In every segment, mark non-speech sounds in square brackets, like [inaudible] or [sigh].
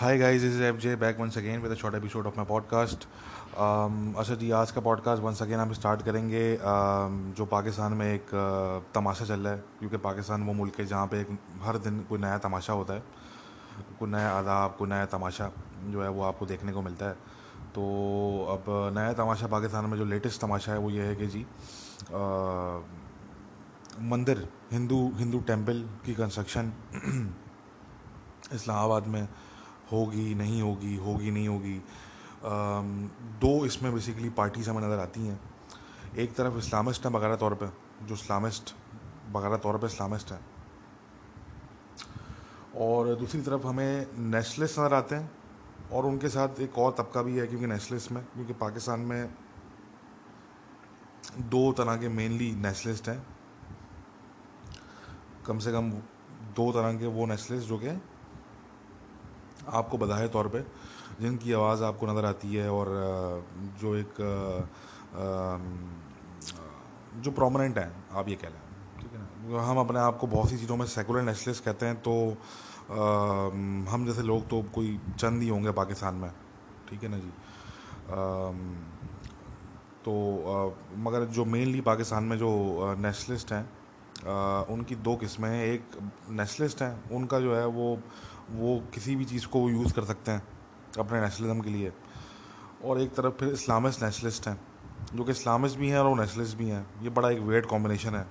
Hi guys, is FJ back once again with a short episode of my podcast. Um, अच्छा जी आज का podcast once again हम start करेंगे um, जो पाकिस्तान में एक uh, तमाशा चल रहा है। क्योंकि पाकिस्तान वो मुल्क है जहाँ पे एक हर दिन कोई नया तमाशा होता है। कोई नया आदाब कोई नया तमाशा जो है वो आपको देखने को मिलता है। तो अब नया तमाशा पाकिस्तान में जो लेटेस्ट तमाशा है वो ये है कि जी uh, मंदिर हिंदू हिंदू टेंपल की कंस्ट्रक्शन [clears throat] इस्लामाबाद में होगी, नहीं होगी होगी, नहीं होगी। दो इसमें बेसिकली पार्टीज़ हमें नज़र आती हैं। एक तरफ़ इस्लामिस्ट हैं बकारा तौर पे, जो इस्लामिस्ट बगैर तौर पे इस्लामिस्ट हैं। और दूसरी तरफ़ हमें नेशनलिस्ट नज़र आते हैं, और उनके साथ एक और तबका भी है, क्योंकि नेशनलिस्ट में, क्योंकि पाकिस्तान में दो तरह के मेनली नेशनलिस्ट हैं। कम से कम दो तरह के वो नेशनलिस्ट जो कि आपको बधाए तौर पे, जिनकी आवाज़ आपको नज़र आती है और जो एक जो प्रोमिनेंट हैं, आप ये कह लें। ठीक है ना? हम अपने आप को बहुत सी चीज़ों में सेकुलर नेशनलिस्ट कहते हैं तो हम जैसे लोग तो कोई चंद ही होंगे पाकिस्तान में। ठीक है ना जी? तो मगर जो मेनली पाकिस्तान में जो नेशनलिस्ट हैं उनकी दो किस्में हैं। एक नेशनलिस्ट हैं, उनका जो है वो वो किसी भी चीज़ को यूज़ कर सकते हैं अपने नेशनलिज्म के लिए। और एक तरफ़ फिर इस्लामिस्ट नेशनलिस्ट हैं, जो कि इस्लामिस्ट भी हैं और वो नेशनलिस्ट भी हैं। ये बड़ा एक वेट कॉम्बिनेशन है।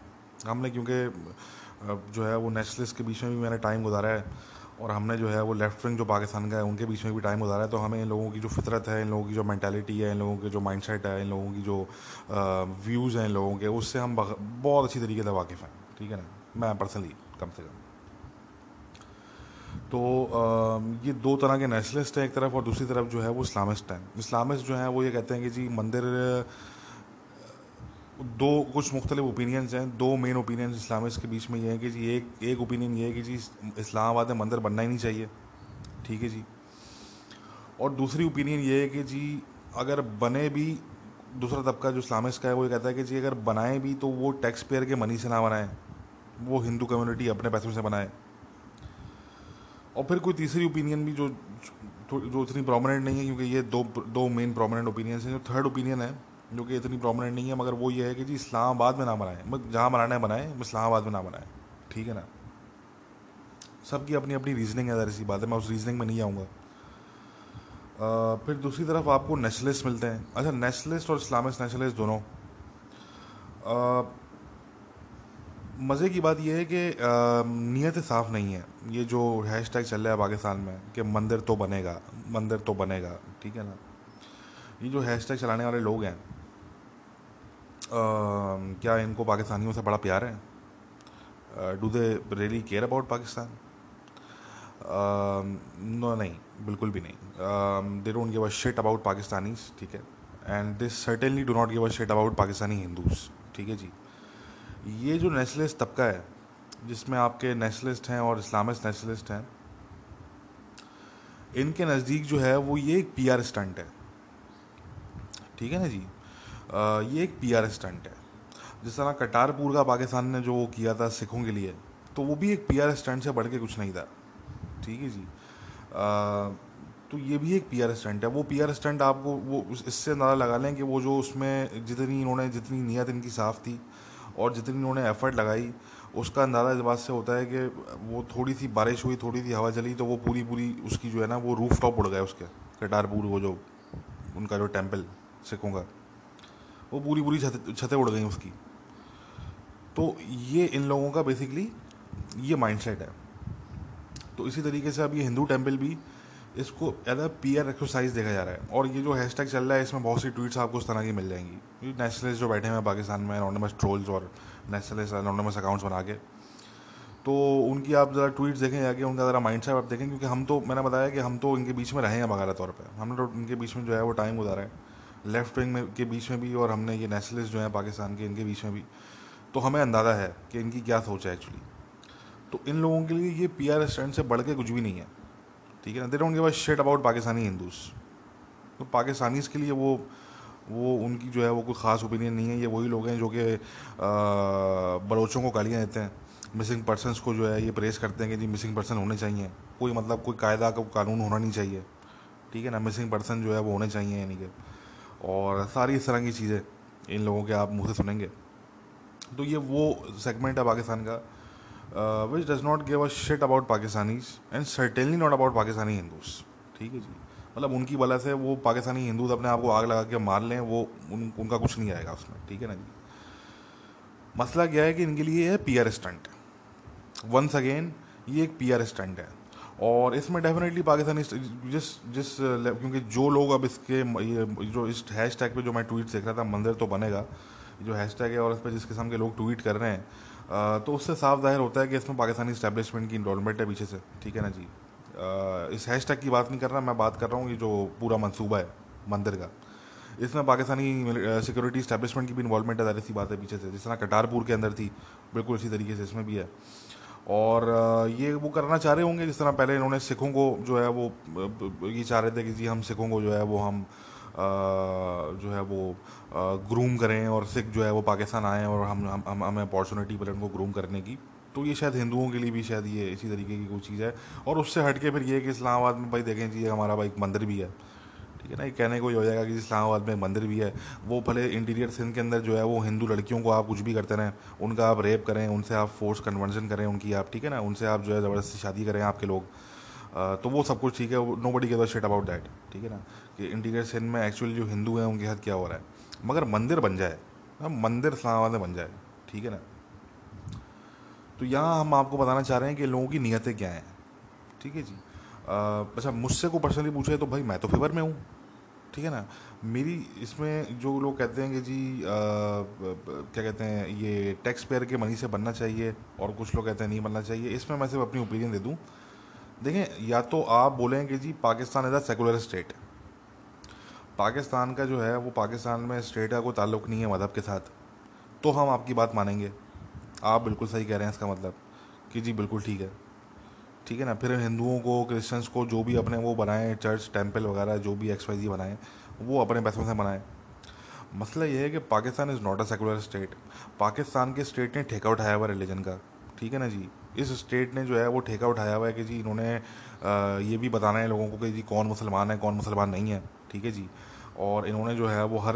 हमने क्योंकि जो है वो नेशनलिस्ट के बीच में भी मैंने टाइम गुजारा है और हमने जो है वो लेफ़्ट विंग जो पाकिस्तान का है, उनके बीच में भी टाइम गुजारा है। तो हमें इन लोगों की जो फितरत है, इन लोगों की जो मैंटेलिटी है, इन लोगों के जो माइंडसेट है, इन लोगों की जो व्यूज़ हैं इन लोगों के, उससे हम बहुत अच्छी तरीके से वाकिफ़ हैं। ठीक है ना? मैं पर्सनली कम से कम। तो ये दो तरह के नेशनलिस्ट हैं एक तरफ़ और दूसरी तरफ़ जो है वो इस्लामिस्ट हैं। इस्लामिस्ट जो हैं वो ये कहते हैं कि जी मंदिर, दो कुछ मुख्तलिफ़ ओपिनियंस हैं, दो मेन ओपिनियंस इस्लामिस्ट के बीच में ये है कि जी एक एक ओपिनियन ये है कि जी इस्लामाबाद में मंदिर बनना ही नहीं चाहिए। ठीक है जी। और दूसरी ओपिनियन ये है कि जी अगर बने भी, दूसरा तबका जो इस्लामिस्ट का है वो ये कहता है कि जी अगर बनाए भी तो वो टैक्स पेयर के मनी से ना बनाएँ, वो हिंदू कम्युनिटी अपने पैसों से बनाए। और फिर कोई तीसरी ओपिनियन भी जो जो इतनी प्रोमिनेंट नहीं है, क्योंकि ये दो दो मेन प्रोमिनेंट ओपिनियंस हैं, जो थर्ड ओपिनियन है, जो कि इतनी प्रोमिनेंट नहीं है, मगर वो ये है कि जी इस्लामाबाद में ना बनाए जहाँ बनाना है बनाए इस्लामाबाद में ना बनाए ठीक है ना? सबकी अपनी अपनी रीजनिंग है ज़रा सी बात है, मैं उस रीजनिंग में नहीं आऊँगा। फिर दूसरी तरफ़ आपको नेशनलिस्ट मिलते हैं। अच्छा नेशनलिस्ट और इस्लामिस्ट नेशनलिस्ट दोनों। मज़े की बात यह है कि नीयत साफ़ नहीं है। ये जो हैश टैग चल रहा है पाकिस्तान में कि मंदिर तो बनेगा, मंदिर तो बनेगा, ठीक है ना? ये जो हैश टैग चलाने वाले लोग हैं क्या इनको पाकिस्तानियों से बड़ा प्यार है? Do they really care about Pakistan? No नहीं, बिल्कुल भी नहीं। They don't give a shit about Pakistanis, ठीक है? And this certainly do not give a shit about Pakistani Hindus ठीक है जी? ये जो नेशनलिस्ट तबका है जिसमें आपके नेशनलिस्ट हैं और इस्लामिस्ट नेशनलिस्ट हैं इनके नज़दीक जो है वो ये एक पीआर स्टंट है। ठीक है ना जी? आ, ये एक पीआर स्टंट है। जिस तरह कटारपुर का पाकिस्तान ने जो किया था सिखों के लिए तो वो भी एक पीआर स्टंट से बढ़ के कुछ नहीं था। ठीक है जी? आ, तो ये भी एक पीआर स्टंट है। वो पीआर स्टंट आपको वो इससे अंदाज़ा लगा लें कि वो जो उसमें जितनी इन्होंने जितनी नीयत इनकी साफ़ थी और जितनी उन्होंने एफ़र्ट लगाई, उसका अंदाज़ा इस बात से होता है कि वो थोड़ी सी बारिश हुई, थोड़ी सी हवा चली तो वो पूरी पूरी उसकी जो है ना, वो रूफ टॉप उड़ गया उसके कटारपुर वो जो, उनका जो टेंपल सिखों का, वो पूरी पूरी छतें उड़ गई उसकी। तो ये इन लोगों का बेसिकली ये माइंडसेट है। तो इसी तरीके से अब ये हिंदू टेंपल भी इसको as a P R exercise देखा जा रहा है। और ये जो हैश टैग चल रहा है, इसमें बहुत सी ट्वीट्स आपको उस तरह की मिल जाएँगी। नेशनलिस्ट जो बैठे हैं पाकिस्तान में अनोनमस ट्रोल्स और नेशनलिस्ट अनोनमस अकाउंट्स बना के। तो उनकी आप ज़रा ट्वीट्स देखें जाके, उनका ज़रा माइंड सेट आप देखें, क्योंकि हम तो मैंने बताया कि हम तो इनके बीच में रहे हैं बघारा तौर पर हमने तो इनके बीच में जो है वो टाइम गुजारा है। लेफ़्ट विंग में, के बीच में भी और हमने ये नेशनलिस्ट जो है पाकिस्तान के, इनके बीच में भी। तो हमें अंदाज़ा है कि इनकी क्या सोच है एक्चुअली तो इन लोगों के लिए ये पी आर स्टैंड से बढ़ के कुछ भी नहीं है। ठीक है ना? They don't give a shit about Pakistani Hindus तो पाकिस्तानीज के लिए वो वो उनकी जो है वो कोई ख़ास ओपिनियन नहीं है। ये वही लोग हैं जो कि बलोचों को गालियाँ देते हैं। मिसिंग पर्सनस को जो है ये प्रेस करते हैं कि जी मिसिंग पर्सन होने चाहिए। कोई मतलब कोई कायदा का कानून होना नहीं चाहिए। ठीक है ना? मिसिंग पर्सन जो है वो होने चाहिए यानी कि। और सारी इस तरह की चीज़ें इन लोगों के आप मुँह से सुनेंगे। तो ये वो सेगमेंट है पाकिस्तान का। Which does not give a shit about Pakistanis and certainly not about Pakistani Hindus ठीक है जी? मतलब उनकी वजह से वो पाकिस्तानी हिंदूज अपने आप को आग लगा के मार लें वो उन, उनका कुछ नहीं आएगा उसमें ठीक है ना जी? मसला क्या है कि इनके लिए है P R stunt once again ये एक पी आर स्टंट है। और इसमें डेफिनेटली पाकिस्तानी जिस जिस क्योंकि जो लोग अब इसके ये जो इस हैश टैग पर जो मैं ट्वीट देख रहा था मंदिर तो बनेगा जो हैश टैग है और इस पर जिस किस्म के लोग ट्वीट कर रहे हैं तो उससे साफ़ ज़ाहिर होता है कि इसमें पाकिस्तानी इस्टेब्लिशमेंट की इन्वॉलमेंट है पीछे से। ठीक है ना जी? इस हैश टैग की बात नहीं कर रहा मैं बात कर रहा हूँ ये जो पूरा मनसूबा है, मंदिर का। इसमें पाकिस्तानी सिक्योरिटी स्टैब्लिशमेंट की भी इन्वॉलमेंट है, ज़ाहिर सी बात है पीछे से। जिस तरह कटारपुर के अंदर थी, बिल्कुल इसी तरीके से इसमें भी है। और ये वो करना चाह रहे होंगे जिस तरह पहले इन्होंने सिखों को जो है वो ये चाह रहे थे कि जी हम सिखों को जो है वो हम जो है वो ग्रूम करें और सिख जो है वो पाकिस्तान आए और हम हम, हम अपॉर्चुनिटी मिले उनको ग्रूम करने की। तो ये शायद हिंदुओं के लिए भी शायद ये इसी तरीके की कोई चीज़ है। और उससे हट के फिर ये कि इस्लामाबाद में भाई देखें जी हमारा भाई एक मंदिर भी है। ठीक है ना? ये कहने को ही हो जाएगा कि इस्लामाबाद में मंदिर भी है। वो भले इंटीरियर सिंध के अंदर जो है वो हिंदू लड़कियों को आप कुछ भी करते रहें उनका आप रेप करें उनसे आप फोर्स कन्वर्जन करें उनकी आप ठीक है ना? उनसे आप जो है ज़बरदस्ती शादी करें आपके लोग। तो वो सब कुछ ठीक है nobody gave shit about that ठीक है ना? कि सिंध में एक्चुअली जो हिंदू हैं उनके साथ क्या हो रहा है? मगर मंदिर बन जाए मंदिर इस्लामाबाद में बन जाए ठीक है ना? तो यहाँ हम आपको बताना चाह रहे हैं कि लोगों की नीयतें क्या हैं ठीक है जी? अच्छा मुझसे को पर्सनली पूछे तो भाई मैं तो फेवर में हूँ ठीक है ना? मेरी इसमें जो लोग कहते हैं कि जी आ, क्या कहते हैं ये टैक्स पेयर के मनी से बनना चाहिए और कुछ लोग कहते हैं नहीं बनना चाहिए इसमें मैं सिर्फ़ अपनी ओपिनियन दे दूँ। देखें या तो आप बोलें कि जी Pakistan is a secular state Pakistan का जो है, वो पाकिस्तान में स्टेट का कोई ताल्लुक नहीं है मज़हब के साथ। तो हम आपकी बात मानेंगे। आप बिल्कुल सही कह रहे हैं इसका मतलब कि जी बिल्कुल ठीक है। ठीक है ना? फिर हिंदुओं को, क्रिश्चियंस को जो भी अपने वो बनाएँ, चर्च टेंपल वगैरह, जो भी एक्स वाई जी बनाएँ, वो अपने पैसों से बनाएँ मसला ये है कि Pakistan is not a secular state Pakistan के स्टेट ने ठेका उठाया हुआ रिलीजन का। ठीक है ना जी? इस स्टेट ने जो है, वो ठेका उठाया हुआ है कि जी इन्होंने ये भी बताना है लोगों को कि जी कौन मुसलमान है, कौन मुसलमान नहीं है। ठीक है जी? और इन्होंने जो है वो हर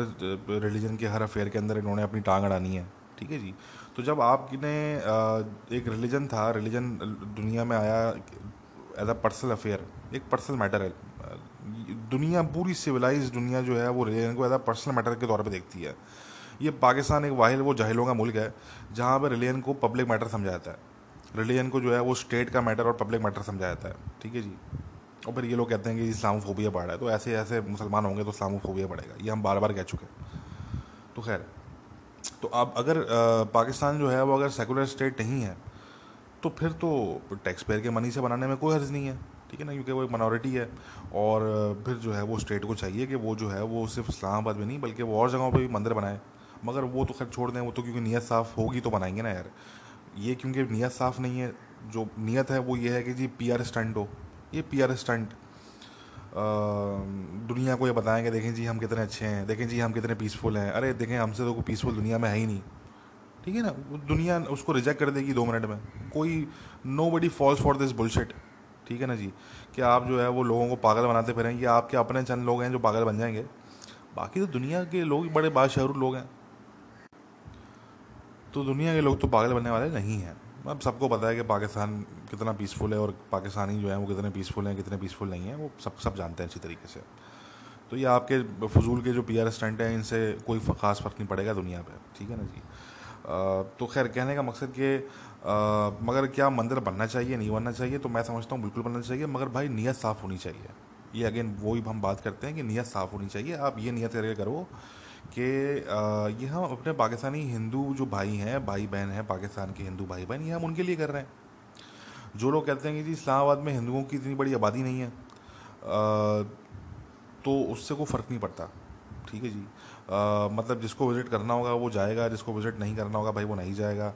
रिलीजन के हर अफेयर के अंदर इन्होंने अपनी टांग अड़ानी है, ठीक है जी? तो जब आपने एक रिलीजन था रिलीजन दुनिया में आया एज अ पर्सनल अफेयर एक पर्सनल मैटर है, दुनिया, पूरी सिविलाइज दुनिया जो है वो रिलीजन को एज अ पर्सनल मैटर के तौर पर देखती है। ये पाकिस्तान एक वाहिद वो जाहिलों का मुल्क है, जहाँ पर रिलीजन को पब्लिक मैटर समझा जाता है। रिलीजन को जो है वो स्टेट का मैटर और पब्लिक मैटर समझा जाता है, ठीक है जी? और फिर ये लोग कहते हैं कि इस्लामोफोबिया रहा है। तो ऐसे ऐसे मुसलमान होंगे तो इस्लामोफोबिया बढ़ेगा। ये हम बार बार कह चुके हैं। तो खैर तो अब अगर पाकिस्तान जो है वो अगर सेकुलर स्टेट नहीं है तो फिर तो टैक्स पेयर के मनी से बनाने में कोई हर्ज नहीं है। ठीक है ना? क्योंकि वो एक मनॉरिटी है। और फिर जो है वो स्टेट को चाहिए कि वो जो है वो सिर्फ़ इस्लामाबाद में नहीं, बल्कि वो और जगहों पर भी मंदिर बनाए। मगर वो तो खैर छोड़ दें, वो तो क्योंकि नीयत साफ़ होगी तो बनाएँगे ना यार। ये क्योंकि नीयत साफ़ नहीं है, जो नीयत है वो ये है कि जी पी आर स्टंट हो। ये पी आर स्टंट दुनिया को ये बताएँगे, देखें जी हम कितने अच्छे हैं, देखें जी हम कितने पीसफुल हैं। अरे, देखें हमसे तो कोई पीसफुल दुनिया में है ही नहीं। ठीक है ना? दुनिया उसको रिजेक्ट कर देगी दो मिनट में। कोई nobody falls for this bullshit ठीक है ना जी? कि आप जो है वो लोगों को पागल बनाते फिरें ये आपके अपने चंद लोग हैं जो पागल बन जाएँगे। बाकी तो दुनिया के लोग, बड़े बादशाह लोग हैं। तो दुनिया के लोग तो पागल बनने वाले नहीं हैं। अब सबको पता है कि पाकिस्तान कितना पीसफुल है और पाकिस्तानी जो है वो कितने पीसफुल हैं कितने पीसफुल नहीं हैं वो सब सब जानते हैं अच्छी तरीके से। तो ये आपके फजूल के जो पी आर स्टंट हैं इनसे कोई ख़ास फ़र्क नहीं पड़ेगा दुनिया पर ठीक है ना जी? आ, तो खैर कहने का मकसद कि मगर क्या मंदिर बनना चाहिए नहीं बनना चाहिए तो मैं समझता हूँ बिल्कुल बनना चाहिए मगर भाई नीयत साफ़ होनी चाहिए। ये अगेन वही हम बात करते हैं कि नीयत साफ़ होनी चाहिए आप ये नीयत करके करो कि ये हम अपने पाकिस्तानी हिंदू जो भाई हैं भाई बहन हैं पाकिस्तान के हिंदू भाई बहन ये हम उनके लिए कर रहे हैं। जो लोग कहते हैं कि जी इस्लामाबाद में हिंदुओं की इतनी बड़ी आबादी नहीं है तो उससे कोई फ़र्क नहीं पड़ता ठीक है जी? आ, मतलब जिसको विज़िट करना होगा वो जाएगा जिसको विज़िट नहीं करना होगा भाई वो नहीं जाएगा। आ,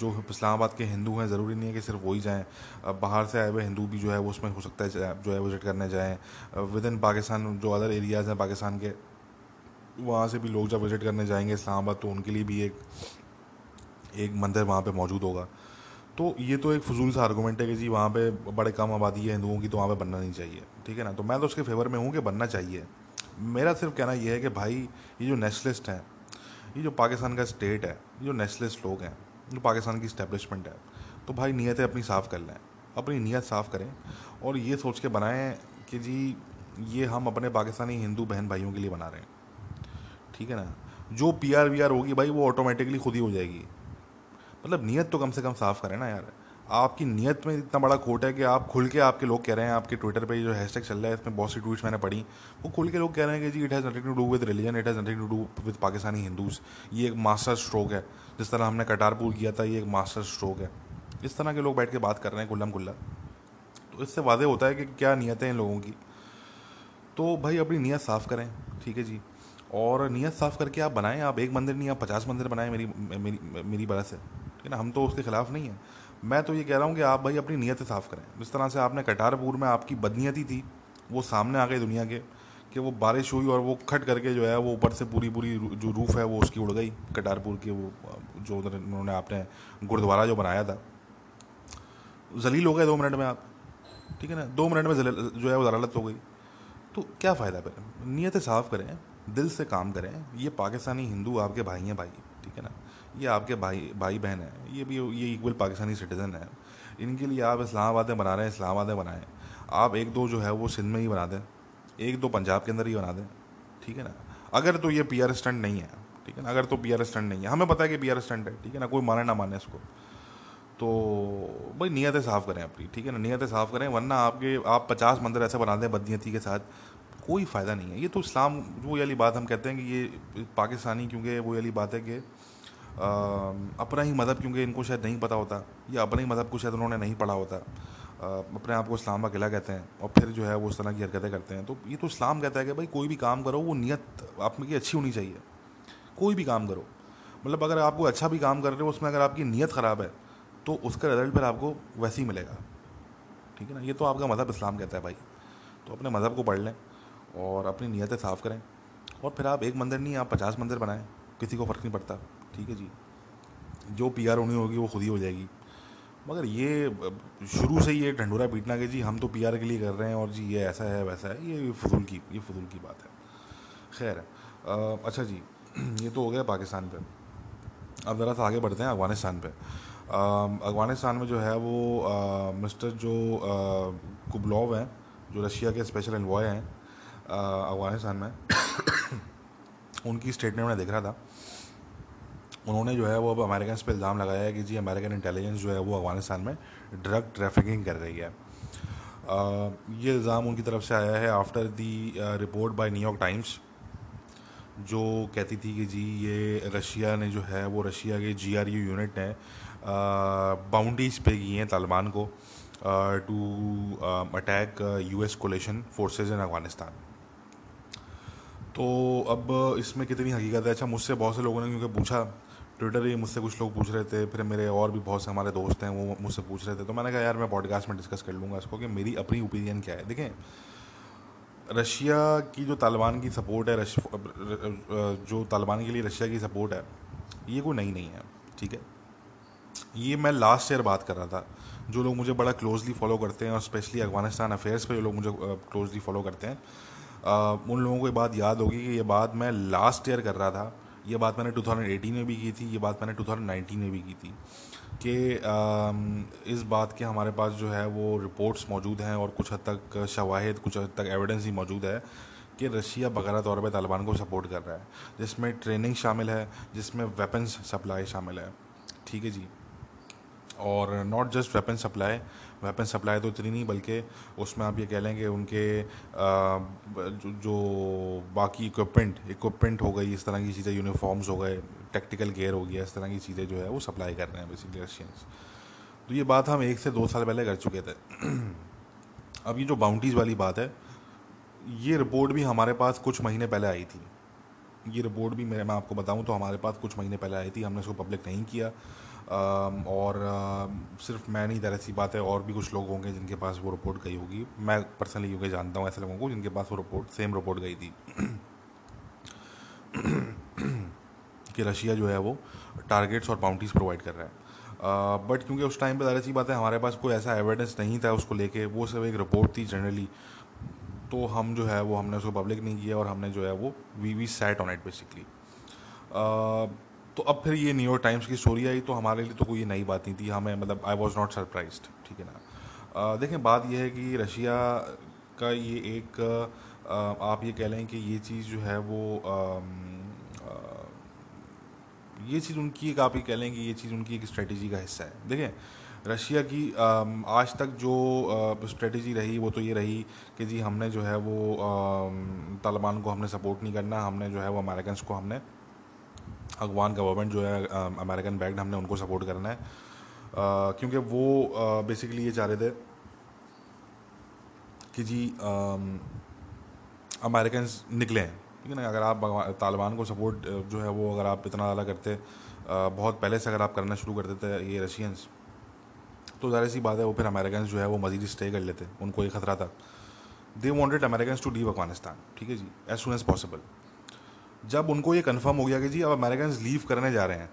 जो इस्लामाबाद के हिंदू हैं ज़रूरी नहीं है कि सिर्फ़ वही जाएँ। बाहर से आए हुए हिंदू भी जो है वो उसमें हो सकता है जो है विज़िट करने जाएँ। विद इन पाकिस्तान जो अदर एरियाज़ हैं पाकिस्तान के वहाँ से भी लोग जब विज़िट करने जाएँगे इस्लामाबाद तो उनके लिए भी एक एक मंदिर वहाँ पे मौजूद होगा। तो ये तो एक फजूल सा आर्गूमेंट है कि जी वहाँ पे बड़े कम आबादी है हिंदुओं की तो वहाँ पे बनना नहीं चाहिए, ठीक है ना? तो मैं तो उसके फेवर में हूँ कि बनना चाहिए। मेरा सिर्फ़ कहना यह है कि भाई, ये जो नेशनलिस्ट हैं, ये जो पाकिस्तान का स्टेट है, ये जो नेशनलिस्ट लोग हैं, जो पाकिस्तान की इस्टेब्लिशमेंट है तो भाई नीयतें अपनी साफ़ कर लें, अपनी नीयत साफ़ करें और ये सोच के बनाएँ कि जी, ये हम अपने पाकिस्तानी हिंदू बहन भाइयों के लिए बना रहे हैं। ठीक है ना? जो पी आर वी आर होगी भाई, वो ऑटोमेटिकली खुद ही हो जाएगी। मतलब नीयत तो कम से कम साफ़ करें ना यार। आपकी नीयत में इतना बड़ा खोट है कि आप खुल के आपके लोग कह रहे हैं, आपके ट्विटर पे जो हैशटैग चल रहा है, इसमें बहुत सी ट्वीट्स मैंने पढ़ी। वो खुल के लोग कह रहे हैं कि जी it has nothing to do with religion it has nothing to do with Pakistani Hindus ये एक मास्टर स्ट्रोक है। जिस तरह हमने कटारपुर किया था, ये एक मास्टर स्ट्रोक है। इस तरह के लोग बैठ के बात कर रहे हैं कुल्लम कुल्ला तो इससे वादे होता है कि क्या नीयतें हैं लोगों की। तो भाई अपनी नीयत साफ़ करें, ठीक है जी? और नीयत साफ़ करके आप बनाएँ, आप एक मंदिर नहीं, आप पचास मंदिर बनाएँ मेरी मेरी मेरी बरस है ठीक है ना? हम तो उसके ख़िलाफ़ नहीं हैं। मैं तो ये कह रहा हूँ कि आप भाई अपनी नीयत साफ़ करें। जिस तरह से आपने कटारपुर में आपकी बदनीयती थी, वो सामने आ गई दुनिया के, कि वो बारिश हुई और वो खट करके जो है, वो ऊपर से पूरी पूरी जो रूफ़ है, वो उसकी उड़ गई, कटारपुर की वो, जो उन्होंने आपने गुरुद्वारा जो बनाया था। जलील हो गए दो मिनट में आप। ठीक है ना? दो मिनट में जो है वो जलालत हो गई। तो क्या फ़ायदा फिर? नीयतें साफ़ करें। दिल से काम करें। ये पाकिस्तानी हिंदू आपके भाई हैं भाई, ठीक है ना? ये आपके भाई भाई बहन है। ये भी, ये इक्वल पाकिस्तानी सिटीज़न है। इनके लिए आप इस्लामाबाद बना रहे हैं, इस्लामाबाद बनाएँ। आप एक दो जो है वो सिंध में ही बना दें। एक दो पंजाब के अंदर ही बना दें, ठीक है ना? अगर तो ये पी आर स्टंट नहीं है, ठीक है ना? अगर तो पी आर स्टंट नहीं है। हमें पता है कि पी आर स्टंट है, ठीक है ना? कोई माने ना माने इसको। तो भाई नीयतें साफ़ करें अपनी, ठीक है ना? नीयतें साफ़ करें, वरना आपके, आप पचास मंदिर ऐसे बना दें बदनीयती के साथ कोई फ़ायदा नहीं है। ये तो इस्लाम, वो वाली बात हम कहते हैं कि ये पाकिस्तानी क्योंकि वो वाली बात है कि अपना ही मज़हब क्योंकि इनको शायद नहीं पता होता। या अपना ही मज़हब को शायद उन्होंने नहीं पढ़ा होता। अपने आप को इस्लाम का किला कहते हैं और फिर जो है वो उस तरह की हरकतें करते हैं। तो ये तो इस्लाम कहता है कि भाई कोई भी काम करो, वो नीयत आप में की अच्छी होनी चाहिए। कोई भी काम करो। मतलब अगर आपको अच्छा भी काम कर रहे हो, उसमें अगर आपकी नीयत ख़राब है तो उसका रिज़ल्ट फिर आपको वैसे ही मिलेगा। ठीक है ना? ये तो आपका मज़हब इस्लाम कहता है भाई। तो अपने मज़हब को पढ़ लें। और अपनी नीयतें साफ़ करें। और फिर आप एक मंदिर नहीं आप पचास मंदिर बनाएँ किसी को फ़र्क नहीं पड़ता ठीक है जी? जो पी आर होनी होगी वो खुद ही हो जाएगी। मगर ये शुरू से ही ये ढंडूरा पीटना कि जी हम तो पी आर के लिए कर रहे हैं और जी ये ऐसा है वैसा है ये फजूल की ये फजूल की बात है। खैर अच्छा जी ये तो हो गया पाकिस्तान पे। अब ज़रा सा आगे बढ़ते हैं अफ़गानिस्तान पे। अफ़गानिस्तान में जो है वो आ, मिस्टर जो कुबलॉव हैं जो रशिया के स्पेशल एनवॉय हैं अफ़गानिस्तान में। उनकी स्टेटमेंट में देख रहा था। उन्होंने जो है वो अब अमेरिकन पर इल्ज़ाम लगाया है कि जी अमेरिकन इंटेलिजेंस जो है वो अफ़गानिस्तान में ड्रग ट्रैफिकिंग कर रही है। आ, ये इल्ज़ाम उनकी तरफ़ से आया है after the report by New York Times जो कहती थी कि जी ये रशिया ने जो है वो रशिया के जी आर यू यूनिट ने बाउंड्रीज पे की हैं तालिबान को to attack U S coalition forces in Afghanistan तो अब इसमें कितनी हकीकत है? अच्छा मुझसे बहुत से लोगों ने क्योंकि पूछा ट्विटर ही मुझसे कुछ लोग पूछ रहे थे, फिर मेरे और भी बहुत से हमारे दोस्त हैं, वो मुझसे पूछ रहे थे तो मैंने कहा, यार, मैं पॉडकास्ट में डिस्कस कर लूँगा इसको कि मेरी अपनी ओपिनियन क्या है? देखें, रशिया की जो तालिबान की सपोर्ट है, रश जो तालिबान के लिए रशिया की सपोर्ट है, ये कोई नई नहीं है, ठीक है? ये मैं लास्ट ईयर बात कर रहा था, जो लोग मुझे बड़ा क्लोजली फॉलो करते हैं और स्पेशली अफ़गानिस्तान अफेयर्स पे जो लोग मुझे क्लोजली फॉलो करते हैं उन लोगों को ये बात याद होगी कि ये बात मैं लास्ट ईयर कर रहा था। ये बात मैंने 2018 में भी की थी, ये बात मैंने 2019 में भी की थी कि इस बात के हमारे पास जो है वो रिपोर्ट्स मौजूद हैं और कुछ हद तक शवाहद, कुछ हद तक एविडेंस ही मौजूद है कि रशिया बकारा तौर पर तालिबान को सपोर्ट कर रहा है, जिसमें ट्रेनिंग शामिल है, जिसमें वेपन्स सप्लाई शामिल है। ठीक है जी? और not just weapon supply weapon supply तो इतनी नहीं बल्कि उसमें आप ये कह लें कि उनके जो, बाकी इक्विपमेंट इक्विपमेंट हो गई इस तरह की चीज़ें यूनिफॉर्म्स हो गए टेक्टिकल गेयर हो गया इस तरह की चीज़ें जो है वो सप्लाई कर रहे हैं बेसिकली रशियंस तो ये बात हम एक से दो साल पहले कर चुके थे। [clears throat] अब ये जो बाउंड्रीज वाली बात है ये रिपोर्ट भी हमारे पास कुछ महीने पहले आई थी। ये रिपोर्ट भी मेरे मैं आपको बताऊँ तो हमारे पास कुछ महीने पहले आई थी हमने इसको पब्लिक नहीं किया। और सिर्फ़ मैं नहीं तरह सी बात है, और भी कुछ लोग होंगे जिनके पास वो रिपोर्ट गई होगी। मैं पर्सनली क्योंकि जानता हूँ ऐसे लोगों को जिनके पास वो रिपोर्ट सेम रिपोर्ट गई थी। [clears throat] कि रशिया जो है वो टारगेट्स और बाउंड्रीज प्रोवाइड कर रहा है। बट क्योंकि उस टाइम पर ज़्यादा सी बात है, हमारे पास कोई ऐसा एविडेंस नहीं था उसको लेके, वो सिर्फ़ एक रिपोर्ट थी जनरली तो हम जो है वो, हमने उसको पब्लिक नहीं किया और हमने जो है वो we we set on it basically तो अब फिर ये न्यूयॉर्क टाइम्स की स्टोरी आई तो हमारे लिए तो कोई नई बात नहीं थी। हमें मतलब आई वॉज़ नॉट सरप्राइज़ ठीक है ना? देखें बात यह है कि रशिया का ये एक आप ये कह लें कि ये चीज़ जो है वो आ, ये चीज़ उनकी एक आप ये कह लें कि ये चीज़ उनकी एक स्ट्रेटजी का हिस्सा है। देखें रशिया की आज तक जो स्ट्रेटजी रही वो तो ये रही कि जी हमने जो है वो तालिबान को हमने सपोर्ट नहीं करना हमने जो है वो अमेरिकन को हमने अफगान गवर्नमेंट जो है अमेरिकन बैग्ड हमने उनको सपोर्ट करना है। क्योंकि वो बेसिकली ये चाह रहे थे कि जी अमेरिकन निकले। ठीक है ना? अगर आप तालिबान को सपोर्ट जो है वो अगर आप इतना ज़्यादा करते बहुत पहले से अगर आप करना शुरू कर देते ये रशियंस तो ज़ाहिर सी बात है वो फिर अमेरिकन जो है वो मजीद स्टे कर लेते, उनको ये खतरा था। They wanted American to leave Afghanistan ठीक है जी? एज सुन एज पॉसिबल जब उनको ये कन्फर्म हो गया कि जी अब अमेरिकन लीव करने जा रहे हैं।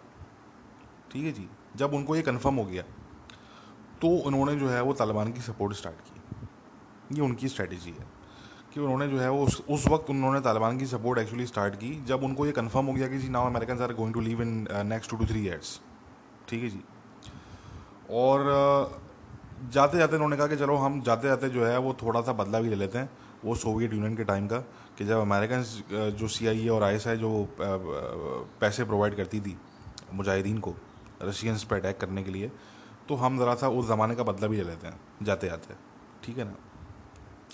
ठीक है जी? जब उनको ये कन्फर्म हो गया तो उन्होंने जो है वो तालिबान की सपोर्ट स्टार्ट की। ये उनकी स्ट्रेटजी है कि उन्होंने जो है वो उस उस वक्त उन्होंने तालिबान की सपोर्ट एक्चुअली स्टार्ट की जब उनको ये कंफर्म हो गया कि जी now American are going to leave in next two two three years ठीक है जी? और uh, जाते जाते उन्होंने कहा कि चलो हम जाते जाते जो है वो थोड़ा सा बदला भी ले लेते हैं वो सोवियत यूनियन के टाइम का। कि जब अमेरिकन जो सी आई ए और आई एस आई जो पैसे प्रोवाइड करती थी मुजाहिदीन को रशियंस पर अटैक करने के लिए तो हम ज़रा सा उस ज़माने का बदला भी ले लेते हैं जाते जाते ठीक है ना?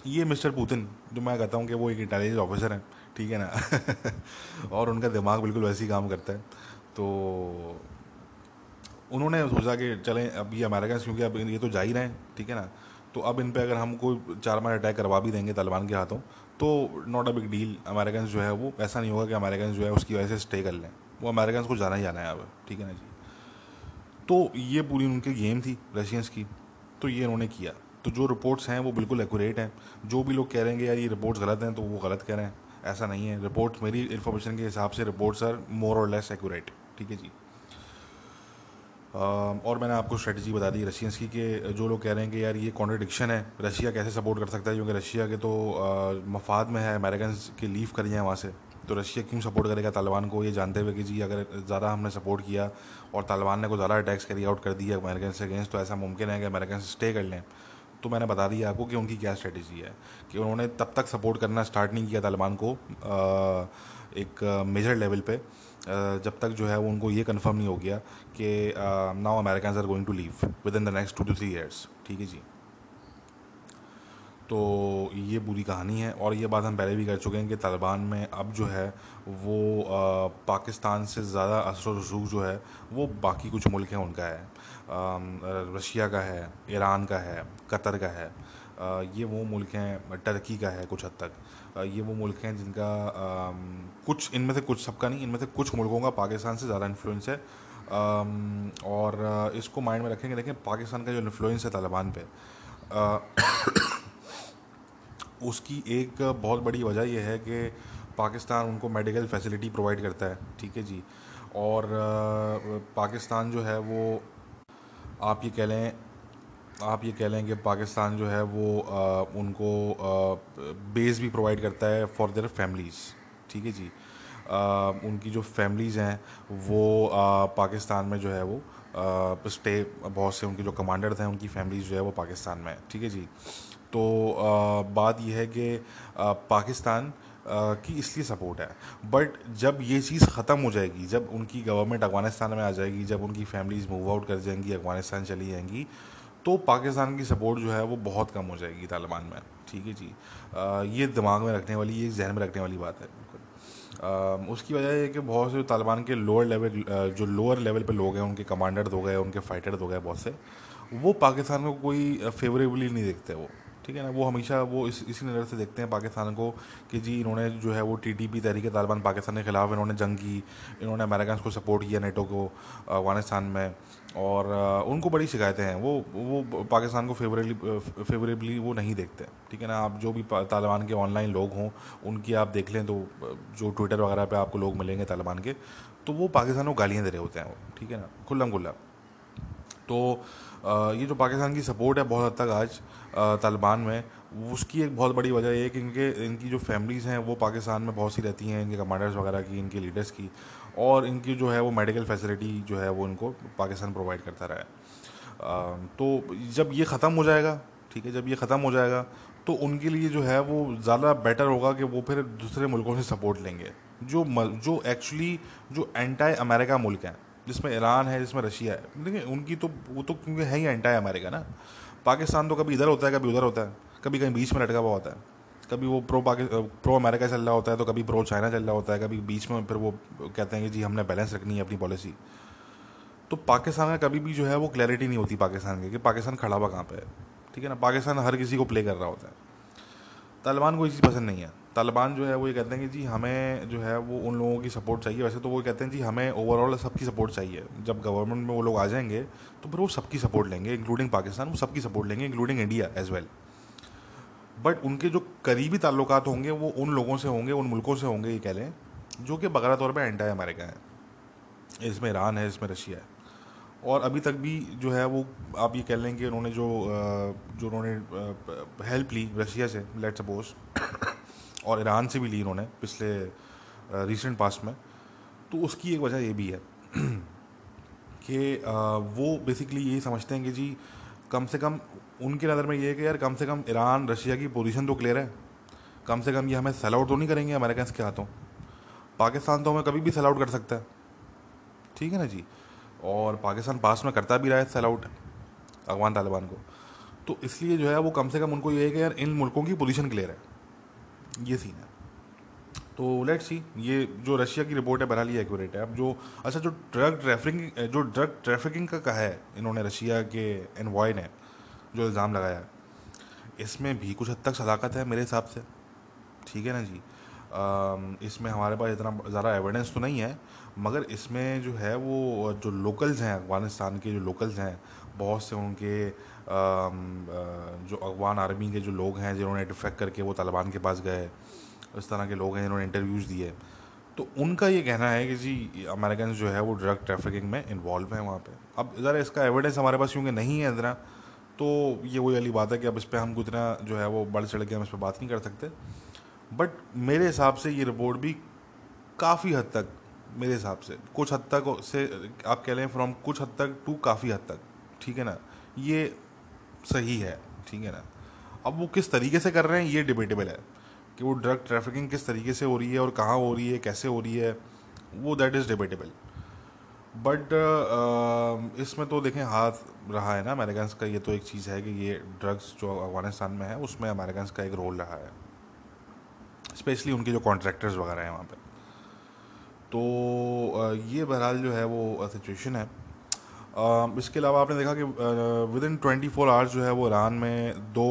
ये मिस्टर पुतिन, जो मैं कहता हूँ कि वो एक इंटेलिजेंस ऑफिसर हैं, ठीक है ना? [laughs] और उनका दिमाग बिल्कुल वैसे ही काम करता है। तो उन्होंने सोचा कि चलें, अब ये अमेरिकन क्योंकि अब ये तो जा ही रहे हैं, ठीक है ना? तो अब इन पर अगर हम कोई चार मार अटैक करवा भी देंगे तालिबान के हाथों तो not a big deal American जो है वो, ऐसा नहीं होगा कि अमेरिकन जो है उसकी वजह से स्टे कर लें। वो अमेरिकन को जाना ही जाना है अब, ठीक है ना जी? तो ये पूरी उनकी गेम थी रशियंस की तो ये उन्होंने किया। तो जो रिपोर्ट्स हैं वो बिल्कुल एक्यूरेट हैं। जो भी लोग कह रहे हैं यार ये रिपोर्ट्स गलत हैं तो वो गलत कह रहे हैं, ऐसा नहीं है। रिपोर्ट्स मेरी इन्फॉर्मेशन के हिसाब से रिपोर्ट्स आर मोर और लेस एक्यूरेट ठीक है जी? और मैंने आपको स्ट्रेटजी बता दी रशियंस की कि जो लोग कह रहे हैं कि यार ये कॉन्ट्रडिक्शन है रशिया कैसे सपोर्ट कर सकता है? क्योंकि रशिया के तो मफाद में है अमेरिकन के लीव कर जाए वहाँ से। तो रशिया क्यों सपोर्ट करेगा तालिबान को? ये जानते हुए कि जी, अगर ज़्यादा हमने सपोर्ट किया और तालिबान ने को ज़्यादा अटैक्स कैरी आउट कर दिया अमेरिकन से अगेंस्ट तो ऐसा मुमकिन है कि अमेरिकन स्टे कर लें। तो मैंने बता दिया आपको कि उनकी क्या स्ट्रेटजी है। कि उन्होंने तब तक सपोर्ट करना स्टार्ट नहीं किया तालिबान को एक मेजर लेवल पे जब तक जो है वो उनको ये कंफर्म नहीं हो गया कि now American are going to leave within the next two two three years ठीक है जी? तो ये बुरी कहानी है और ये बात हम पहले भी कर चुके हैं कि तालिबान में अब जो है वो पाकिस्तान से ज़्यादा असर रसूख जो है वो बाकी कुछ मुल्क हैं, उनका है। रशिया का है, ईरान का है, कतर का है ये वो मुल्क हैं, टर्की का है कुछ हद तक। ये वो मुल्क हैं जिनका कुछ, इनमें से कुछ, सबका नहीं, इनमें से कुछ मुल्कों का पाकिस्तान से ज़्यादा इन्फ्लुएंस है। और इसको माइंड में रखेंगे, देखें, पाकिस्तान का जो इन्फ्लुएंस है तालिबान पे उसकी एक बहुत बड़ी वजह यह है कि पाकिस्तान उनको मेडिकल फैसिलिटी प्रोवाइड करता है ठीक है जी? और पाकिस्तान जो है वो आप ये कह लें आप ये कह लें कि पाकिस्तान जो है वो आ, उनको बेस भी प्रोवाइड करता है फॉर देयर फैमिलीज़ ठीक है जी? आ, उनकी जो फैमिलीज़ हैं वो आ, पाकिस्तान में जो है वो स्टे बहुत से उनके जो कमांडर हैं उनकी फैमिलीज़ जो है वो पाकिस्तान में ठीक है जी? तो बात यह है कि पाकिस्तान की इसलिए सपोर्ट है। बट जब ये चीज़ ख़त्म हो जाएगी जब उनकी गवर्नमेंट अफ़गानिस्तान में आ जाएगी जब उनकी फैमिलीज़ मूव आउट कर जाएँगी अफ़गानिस्तान चली जाएँगी तो पाकिस्तान की सपोर्ट जो है वो बहुत कम हो जाएगी तालिबान में। ठीक है जी? आ, ये दिमाग में रखने वाली ये जहन में रखने वाली बात है बिल्कुल। उसकी वजह है कि बहुत से तालिबान के लोअर लेवल जो लोअर लेवल पे लोग हैं उनके कमांडर हो गए उनके फाइटर हो गए बहुत से वो पाकिस्तान को कोई फेवरेबली नहीं देखते वो। ठीक है ना? वो हमेशा वो इस, इसी नज़र से देखते हैं पाकिस्तान को कि जी इन्होंने जो है वो T T P Tehreek Taliban Pakistan के ख़िलाफ़ इन्होंने जंग की, इन्होंने अमेरिकन को सपोर्ट किया नेटो को, अफ़गानिस्तान में। और उनको बड़ी शिकायतें हैं। वो वो पाकिस्तान को फेवरेबली फेवरेबली वो नहीं देखते। ठीक है ना? आप जो भी तालिबान के ऑनलाइन लोग हों, उनकी आप देख लें तो जो ट्विटर वगैरह पे आपको लोग मिलेंगे तालिबान के तो वो पाकिस्तान को गालियाँ दे रहे होते हैं वो। ठीक है ना? खुल्लम खुल्ला तो ये जो पाकिस्तान की सपोर्ट है बहुत हद तक आज तालिबान में, उसकी एक बहुत बड़ी वजह ये कि इनके, इनकी जो फैमिलीज़ हैं वो पाकिस्तान में बहुत सी रहती हैं, इनके कमांडर्स वगैरह की, इनके लीडर्स की, और इनकी जो है वो मेडिकल फैसिलिटी जो है वो इनको पाकिस्तान प्रोवाइड करता रहा है। तो जब ये ख़त्म हो जाएगा, ठीक है, जब ये ख़त्म हो जाएगा तो उनके लिए जो है वो ज़्यादा बेटर होगा कि वो फिर दूसरे मुल्कों से सपोर्ट लेंगे, जो जो एक्चुअली जो एंटाई अमेरिका मुल्क हैं। जिसमें ईरान है, जिसमें रशिया है। देखिए उनकी तो वो तो क्योंकि है ही एंटा एंटाई अमेरिका ना। पाकिस्तान तो कभी इधर होता है, कभी उधर होता है। कभी कहीं बीच में लटका हुआ होता है। कभी वो प्रो प्रो अमेरिका चल रहा होता है तो कभी प्रो चाइना चल रहा होता है। कभी बीच में फिर वो कहते हैं कि जी, हमने बैलेंस रखनी है अपनी पॉलिसी तो पाकिस्तान में कभी भी जो है, वो क्लैरिटी नहीं होती पाकिस्तान की, कि पाकिस्तान खड़ा हुआ कहाँ पर है। ठीक है ना? पाकिस्तान हर किसी को प्ले कर रहा होता है। तालिबान को ये चीज़ पसंद नहीं है। तालिबान जो है वो ये कहते हैं कि जी हमें जो है वो उन लोगों की सपोर्ट चाहिए। वैसे तो वो कहते हैं जी हमें ओवरऑल सबकी सपोर्ट चाहिए। जब गवर्नमेंट में वो लोग आ जाएँगे तो फिर वो सबकी सपोर्ट लेंगे इंक्लूडिंग पाकिस्तान, वो सबकी सपोर्ट लेंगे including India as well but उनके जो करीबी ताल्लुक होंगे, वो उन लोगों से होंगे, उन मुल्कों से होंगे, ये कह लें, जो कि बकरा तौर पर एंटा अमेरिका है। इसमें ईरान है, इसमें रशिया है। और अभी तक भी जो है वो, आप ये कह लें कि उन्होंने जो जो उन्होंने हेल्प ली रशिया से लेट सपोज़ और ईरान से भी ली उन्होंने पिछले रिसेंट पास्ट में। तो उसकी एक वजह ये भी है [clears throat] कि वो बेसिकली यही समझते हैं कि जी, कम से कम उनकी नज़र में ये है कि यार कम से कम ईरान, रशिया की पोजीशन तो क्लियर है। कम से कम ये हमें सेल आउट तो नहीं करेंगे अमेरिकन के हाथों। पाकिस्तान तो हमें कभी भी सेल आउट कर सकता है। ठीक है ना जी? और पाकिस्तान पास में करता भी रहा है सेल आउट अफगान तालिबान को। तो इसलिए जो है वो कम से कम उनको ये है कि यार इन मुल्कों की पोजीशन क्लियर है। ये सीन है। तो लेट सी ये जो रशिया की रिपोर्ट है, बहरहाल ये एक्यूरेट है। अब जो अच्छा जो ड्रग ट्रैफिकिंग जो ड्रग ट्रैफिकिंग का कहा है, इन्होंने रशिया के एनवॉय ने, जो इल्ज़ाम लगाया है। इसमें भी कुछ हद तक सदाकत है मेरे हिसाब से। ठीक है ना जी? इसमें हमारे पास इतना ज़्यादा एविडेंस तो नहीं है, मगर इसमें जो है वो, जो लोकल्स हैं, अफ़गानिस्तान के जो लोकल्स हैं बहुत से उनके जो अफगान आर्मी के जो लोग हैं, जिन्होंने डिफेक्ट करके वो तालिबान के पास गए, इस तरह के लोग हैं, जिन्होंने इंटरव्यूज़ दिए। तो उनका ये कहना है कि जी अमेरिकन जो है वो ड्रग ट्रैफिकिंग में इन्वॉल्व हैं वहाँ पे। अब ज़रा इसका एविडेंस हमारे पास क्योंकि नहीं है इतना तो ये वही वाली बात है कि अब इस पर हम इतना जो है वो बढ़ चढ़ के हम इस पर बात नहीं कर सकते। बट मेरे हिसाब से ये रिपोर्ट भी काफ़ी हद तक, मेरे हिसाब से, कुछ हद तक से, आप कह लें फ्रॉम कुछ हद तक टू काफ़ी हद तक। ठीक है ना? ये सही है, ठीक है ना? अब वो किस तरीके से कर रहे हैं, ये डिबेटेबल है कि वो ड्रग ट्रैफिकिंग किस तरीके से हो रही है और कहाँ हो रही है, कैसे हो रही है, वो दैट इज़ डिबेटेबल बट इसमें तो देखें, हाथ रहा है ना अमेरिकन का, ये तो एक चीज़ है कि ये ड्रग्स जो अफ़गानिस्तान में है, उसमें अमेरिकन का एक रोल रहा है। स्पेशली उनके जो कॉन्ट्रैक्टर्स वगैरह हैं वहाँ पर तो ये बहरहाल जो है वो सिचुएशन है। इसके अलावा आपने देखा कि within twenty four hours जो है वो ईरान में दो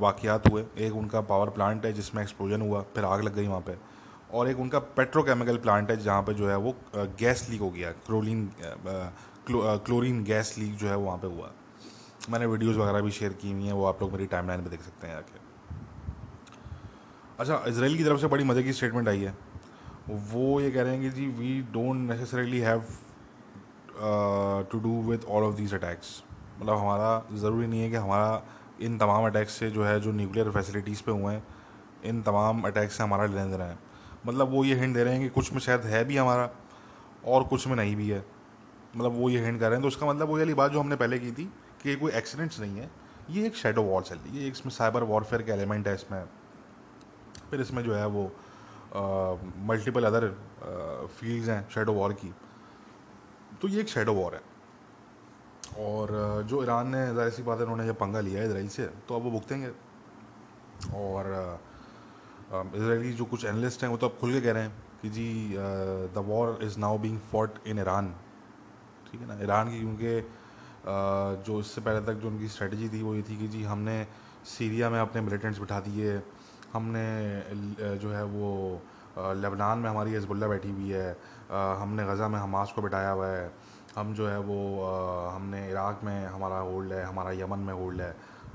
वाक़ात हुए। एक उनका पावर प्लांट है जिसमें एक्सप्लोजन हुआ, फिर आग लग गई वहाँ पर और एक उनका पेट्रोकेमिकल प्लांट है जहाँ पर जो है वो गैस लीक हो गया। क्लोरीन क्लोरीन गैस लीक जो है वहाँ पर हुआ। मैंने वीडियोस वगैरह भी शेयर की हुई हैं, वो आप लोग मेरी टाइमलाइन पे देख सकते हैं आके। अच्छा इसराइल की तरफ़ से बड़ी मज़े की स्टेटमेंट आई है। वो ये कह रहे हैं कि जी we don't necessarily have to do with all of these attacks मतलब हमारा ज़रूरी नहीं है कि हमारा, इन तमाम अटैक्स से जो है, जो न्यूक्लियर फैसिलिटीज़ पे हुए हैं, इन तमाम अटैक्स से हमारा लेना देना है। मतलब वो ये हिंट दे रहे हैं कि कुछ में शायद है भी हमारा, और कुछ में नहीं भी है। मतलब वो ये हिंट कर रहे हैं तो उसका मतलब वो वाली बात जो हमने पहले की थी, कि ये कोई एक्सीडेंट्स नहीं है। ये एक शेडो वॉर चल रही है इसमें साइबर वॉरफेयर का एलिमेंट है इसमें। फिर इसमें जो है वो मल्टीपल अदर फील्ड्स हैं शेडो वॉर की। तो ये एक शेडो वॉर है। और जो ईरान ने ज़ाहिर सी बात है उन्होंने जब पंगा लिया है इसराइल से तो अब वो भुगतेंगे। और इसराइली जो कुछ एनालिस्ट हैं वो तो अब खुल के कह रहे हैं कि जी the war is now being fought in Iran ठीक है ना? ईरान की क्योंकि जो इससे पहले तक जो उनकी स्ट्रेटजी थी वो ये थी कि जी हमने सीरिया में अपने मिलिटेंट्स बिठा दिए, हमने जो है वो लेबनान में हमारी हजबुल्ला बैठी हुई है। हमने गज़ा में हमास को बिठाया हुआ है। हम जो है वो हमने इराक़ में हमारा होल्ड है, हमारा यमन में होल्ड है।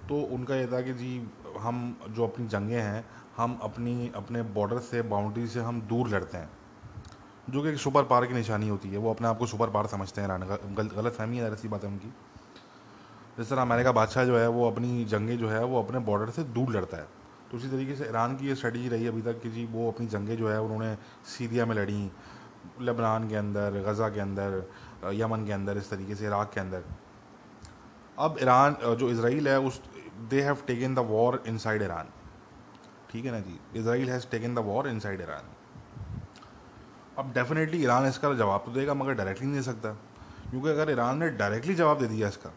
तो उनका ये था कि जी, हम जो अपनी जंगें हैं, हम अपनी, अपने बॉर्डर से, बाउंड्री से हम दूर लड़ते हैं। जो कि एक सुपर पावर की निशानी होती है। वो अपने आप को सुपर पावर समझते हैं गलत फहमी है ऐसी बात है उनकी। जिस तरह अमेरिका बादशाह जो है, वो अपनी जंगें जो है, वो अपने बॉर्डर से दूर लड़ता है। तो उसी तरीके से ईरान की ये स्ट्रेटजी रही अभी तक कि जी वो अपनी जंगें जो है उन्होंने सीरिया में लड़ी, लेबनान के अंदर, गज़ा के अंदर, यमन के अंदर, इस तरीके से इराक के अंदर। अब ईरान जो इसराइल है, उस they have taken the war inside Iran. ठीक है ना जी? Israel has taken the war inside Iran. अब डेफिनेटली ईरान इसका जवाब तो देगा, मगर डायरेक्टली नहीं दे सकता। क्योंकि अगर ईरान ने डायरेक्टली जवाब दे दिया इसका,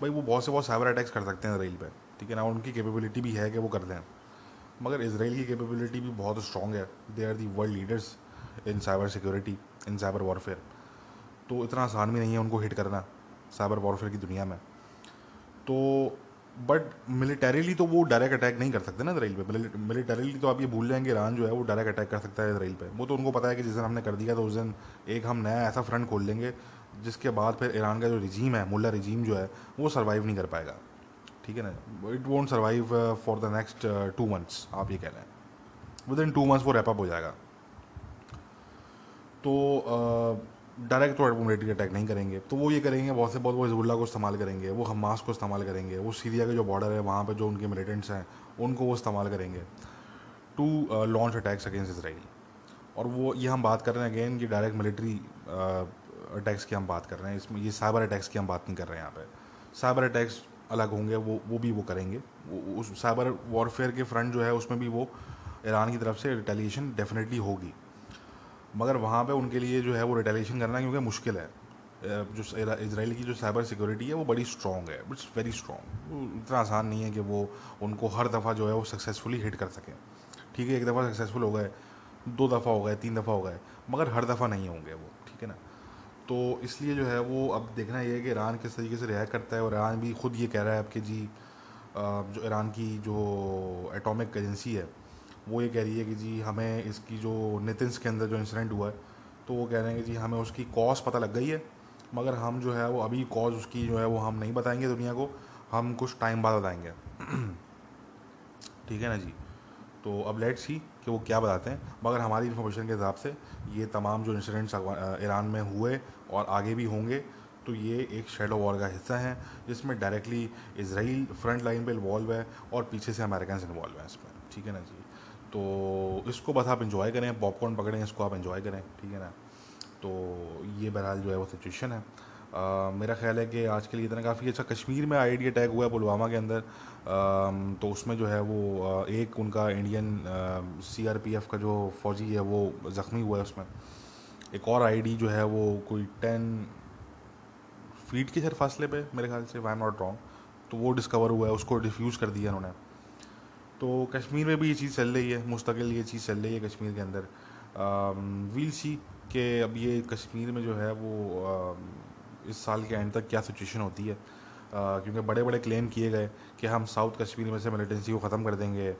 भाई वो बहुत से बहुत साइबर अटैक्स कर सकते हैं इसराइल पे। ठीक है ना उनकी कैपेबिलिटी भी है कि वो कर दें। मगर इसराइल की कैपेबिलिटी भी बहुत स्ट्रॉन्ग है। They are the world leaders in cyber security in cyber warfare तो इतना आसान भी नहीं है उनको हिट करना साइबर वॉरफेयर की दुनिया में। तो बट मिलिटरीली तो वो डायरेक्ट अटैक नहीं कर सकते ना इसराइल पे। मिलिटरीली तो आप ये भूल जाएँगे ईरान जो है वो डायरेक्ट अटैक कर सकता है इसराइल पे। वो तो उनको पता है कि जिस दिन हमने कर दिया तो उस दिन एक हम नया ऐसा फ्रंट खोल लेंगे, जिसके बाद फिर ईरान का जो रिजीम है, मुल्ला रिजीम जो है, वो सर्वाइव नहीं कर पाएगा। ठीक है ना? It won't survive for the next two months आप ये कह रहे हैं। विद इन टू मंथ्स वो रैपअप हो जाएगा। तो डायरेक्ट तो मिलिट्री अटैक नहीं करेंगे। तो वो ये करेंगे, बहुत से, बहुत वो हिजबुल्ला को इस्तेमाल करेंगे, वो हमास को इस्तेमाल करेंगे, वो सीरिया के जो बॉर्डर है, वहाँ पर जो उनके मिलिटेंट्स हैं, उनको वो इस्तेमाल करेंगे to launch attacks against Israel और वो, ये हम बात कर रहे हैं अगेन कि डायरेक्ट मिलिट्री अटैक्स की हम बात कर रहे हैं। इसमें, ये साइबर अटैक्स की हम बात नहीं कर रहे हैं यहाँ पर साइबर अटैक्स अलग होंगे, वो वो भी वो करेंगे। उस साइबर वॉरफेयर के फ्रंट जो है, उसमें भी वो ईरान की तरफ़ से रिटेलिएशन डेफिनेटली होगी। मगर वहाँ पे उनके लिए जो है, वो रिटेलिएशन करना क्योंकि मुश्किल है। जो इसराइल की जो साइबर सिक्योरिटी है, वो बड़ी स्ट्रॉन्ग है। इट्स वेरी स्ट्रॉन्ग इतना आसान नहीं है कि वो, उनको हर दफ़ा जो है, वो सक्सेसफुली हिट कर सकें। ठीक है, एक दफ़ा सक्सेसफुल हो गए, दो दफ़ा हो गए, तीन दफ़ा हो गए, मगर हर दफ़ा नहीं होंगे वो। ठीक है ना? तो इसलिए जो है वो अब देखना ये है कि ईरान किस तरीके से रिएक्ट करता है और ईरान भी खुद ये कह रहा है अब कि जी जो ईरान की जो एटॉमिक एजेंसी है, वो ये कह रही है कि जी, हमें इसकी जो नितिन्स के अंदर जो इंसिडेंट हुआ है तो वो कह रहे हैं कि जी, हमें उसकी कॉज पता लग गई है, मगर हम जो है वो अभी कॉज उसकी जो है वो हम नहीं बताएँगे दुनिया को, हम कुछ टाइम बाद बताएँगे। [clears throat] ठीक है ना जी? तो अब लेट्स सी कि वो क्या बताते हैं, मगर हमारी इन्फॉर्मेशन के हिसाब से ये तमाम जो इंसिडेंट्स ईरान में हुए और आगे भी होंगे तो ये एक शेडो वॉर का हिस्सा है जिसमें डायरेक्टली इसराइल फ्रंट लाइन पे इन्वॉल्व है और पीछे से अमेरिकन इन्वॉल्व हैं इसमें ठीक है ना जी? तो इसको बस आप इन्जॉय करें पॉपकॉर्न पकड़ें इसको आप इन्जॉय करें ठीक है ना? तो ये बहरहाल जो है वो सिचुएशन है। आ, मेरा ख्याल है कि आज के लिए इतना काफ़ी अच्छा कश्मीर में आई अटैक हुआ है पुलवामा के अंदर। आ, तो उसमें जो है वो एक उनका इंडियन सीआरपीएफ का जो फौजी है वो ज़ख्मी हुआ है उसमें। एक और आईडी जो है वो कोई टेन फीट के सर फासले पे, मेरे ख्याल से वाई एम नॉट रॉन्ग तो वो डिस्कवर हुआ है, उसको डिफ्यूज़ कर दिया उन्होंने तो कश्मीर में भी ये चीज़ चल रही है, मुस्तकिल ये चीज़ चल रही है कश्मीर के अंदर। वील सी के अब ये कश्मीर में जो है वो इस साल के एंड तक क्या सिचुएशन होती है। क्योंकि बड़े बड़े क्लेम किए गए कि हम साउथ कश्मीर में से मिलिटेंसी को ख़त्म कर देंगे।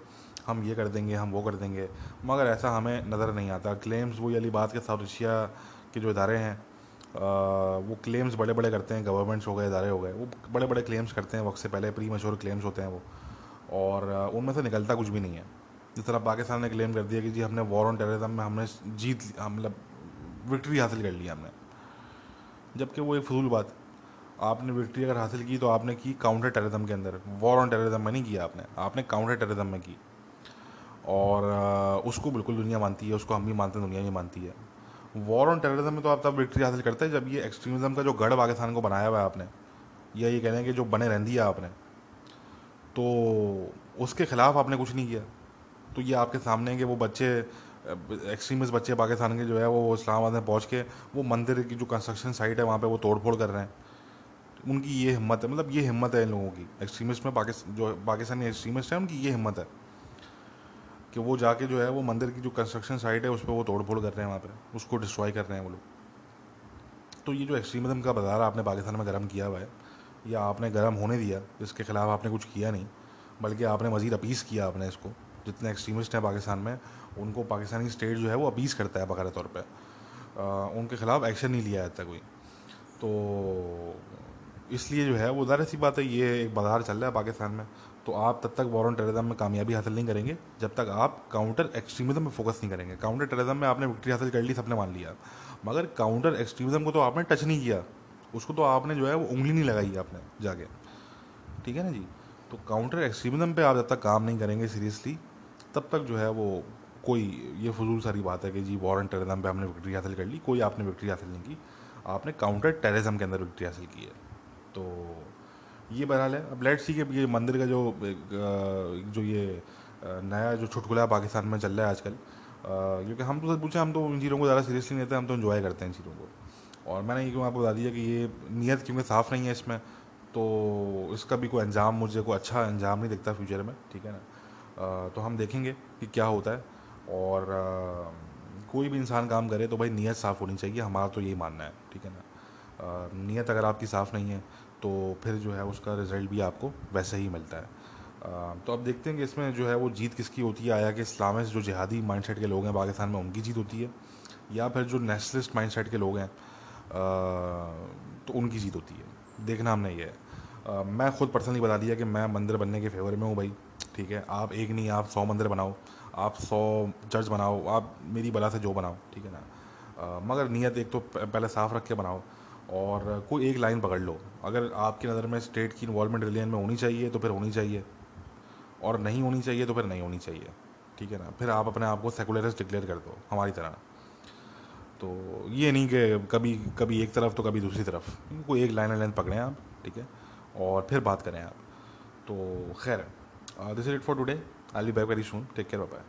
हम ये कर देंगे, हम वो कर देंगे। मगर ऐसा हमें नज़र नहीं आता। क्लेम्स वही वाली बात के साउथ एशिया के जो इदारे हैं वो क्लेम्स बड़े बड़े करते हैं गवर्नमेंट्स हो गए, इदारे हो गए। वो बड़े बड़े क्लेम्स करते हैं, वक्त से पहले प्री मशहूर क्लेम्स होते हैं वो। और उनमें से निकलता कुछ भी नहीं है। जिस तरह पाकिस्तान ने क्लेम कर दिया कि जी हमने वॉर ऑन टेररिज्म में हमने जीत मतलब विक्ट्री हासिल कर लिया हमने। जबकि वो एक फजूल बात, आपने विक्ट्री अगर हासिल की तो आपने की काउंटर टेररिज्म के अंदर। वॉर ऑन टेररिज्म में नहीं किया आपने आपने काउंटर टेररिज्म में की। और उसको बिल्कुल दुनिया मानती है, उसको हम भी मानते हैं, दुनिया भी मानती है। वॉर ऑन टेररिज्म में तो आप तब विक्ट्री हासिल करते हैं जब ये एक्सट्रीमिज्म का जो गढ़ पाकिस्तान को बनाया हुआ है आपने, या ये कह रहे हैं कि जो बने रहन दिया आपने तो उसके ख़िलाफ़ आपने कुछ नहीं किया। तो ये आपके सामने कि वो बच्चे एक्सट्रीमिस्ट बच्चे पाकिस्तान के जो है, वो इस्लामाबाद में पहुँच के, वो मंदिर की जो कंस्ट्रक्शन साइट है, वहाँ पर वो तोड़ फोड़ कर रहे हैं। उनकी ये हिम्मत है मतलब ये हिम्मत है इन लोगों की। एक्सट्रीमिस्ट में पाकिस्तान जो पाकिस्तानी एक्सट्रीमिस्ट है, उनकी ये हिम्मत है। कि वो जाके जो है, वो मंदिर की जो कंस्ट्रक्शन साइट है, उस पर वो तोड़ फोड़ कर रहे हैं वहाँ पर उसको डिस्ट्रॉय कर रहे हैं वो लोग। तो ये जो एक्सट्रीमिज्म का बाज़ार आपने पाकिस्तान में गर्म किया हुआ है, या आपने गर्म होने दिया, इसके ख़िलाफ़ आपने कुछ किया नहीं, बल्कि आपने मज़ीद अपीस किया आपने इसको। जितने एक्सट्रीमिस्ट हैं पाकिस्तान में, उनको पाकिस्तानी स्टेट जो है, वो अपीस करता है बकारा तौर पर उनके ख़िलाफ़ एक्शन नहीं लिया जाता कोई। तो इसलिए जो है, वो ज़ाहिर सी बात है, ये एक बाज़ार चल रहा है पाकिस्तान में। तो आप तब तक वॉर ऑन टेररिज्म में कामयाबी हासिल नहीं करेंगे, जब तक आप काउंटर एक्सट्रीमिज्म में फोकस नहीं करेंगे। काउंटर टेररिज्म में आपने विक्ट्री हासिल कर ली, सबने मान लिया। मगर काउंटर एक्सट्रीमिज्म को तो आपने टच नहीं किया। उसको तो आपने जो है वो उंगली नहीं लगाई आपने जाके। ठीक है ना जी? तो काउंटर एक्सट्रीमिज्म पे आप जब तक काम नहीं करेंगे सीरियसली तब तक जो है वो कोई, ये फजूल सारी बात है कि जी वॉर एंड टेररिज्म पे आपने विक्ट्री हासिल कर ली, कोई आपने विक्ट्री हासिल नहीं की। आपने काउंटर टेररिज्म के अंदर विक्ट्री हासिल की है। तो ये बहरहाल है। अब लेट्स सी कि ये मंदिर का जो जो ये नया जो छुटकुला पाकिस्तान में चल रहा है आजकल क्योंकि हम तो सच पूछे, हम तो इन चीज़ों को ज़्यादा सीरियसली नहीं लेते, हम तो इन्जॉय करते हैं इन चीज़ों को। और मैंने ये क्यों आपको बता दिया कि ये नीयत क्योंकि साफ़ नहीं है इसमें तो इसका भी कोई अंजाम, मुझे कोई अच्छा अंजाम नहीं दिखता फ्यूचर में, ठीक है ना? तो हम देखेंगे कि क्या होता है। और कोई भी इंसान काम करे तो भाई नीयत साफ़ होनी चाहिए, हमारा तो यही मानना है, ठीक है ना? नीयत अगर आपकी साफ़ नहीं है तो फिर जो है उसका रिज़ल्ट भी आपको वैसे ही मिलता है। तो अब देखते हैं कि इसमें जो है वो जीत किसकी होती है, आया कि इस्लामिस्ट जो जिहादी माइंडसेट के लोग हैं, पाकिस्तान में उनकी जीत होती है, या फिर जो नेशनलिस्ट माइंडसेट के लोग हैं तो उनकी जीत होती है। देखना हमने ये है। मैं खुद पर्सनली बता दिया कि मैं मंदिर बनने के फेवर में हूँ भाई, ठीक है? आप एक नहीं, आप सौ मंदिर बनाओ, आप सौ चर्च बनाओ, आप मेरी बला से जो बनाओ, ठीक है ना? मगर नीयत एक तो पहले साफ़ रख के बनाओ और कोई एक लाइन पकड़ लो। अगर आपकी नज़र में स्टेट की इन्वॉलमेंट रिलीजन में होनी चाहिए तो फिर होनी चाहिए। और नहीं होनी चाहिए तो फिर नहीं होनी चाहिए। ठीक है ना? फिर आप अपने आप को सेकुलरिस्ट डिक्लेयर कर दो, हमारी तरह। तो ये नहीं कि कभी कभी एक तरफ़ तो कभी दूसरी तरफ़। कोई एक लाइन लाइन पकड़ें आप, ठीक है? और फिर बात करें आप। तो खैर this is it for today I be back very soon take care bye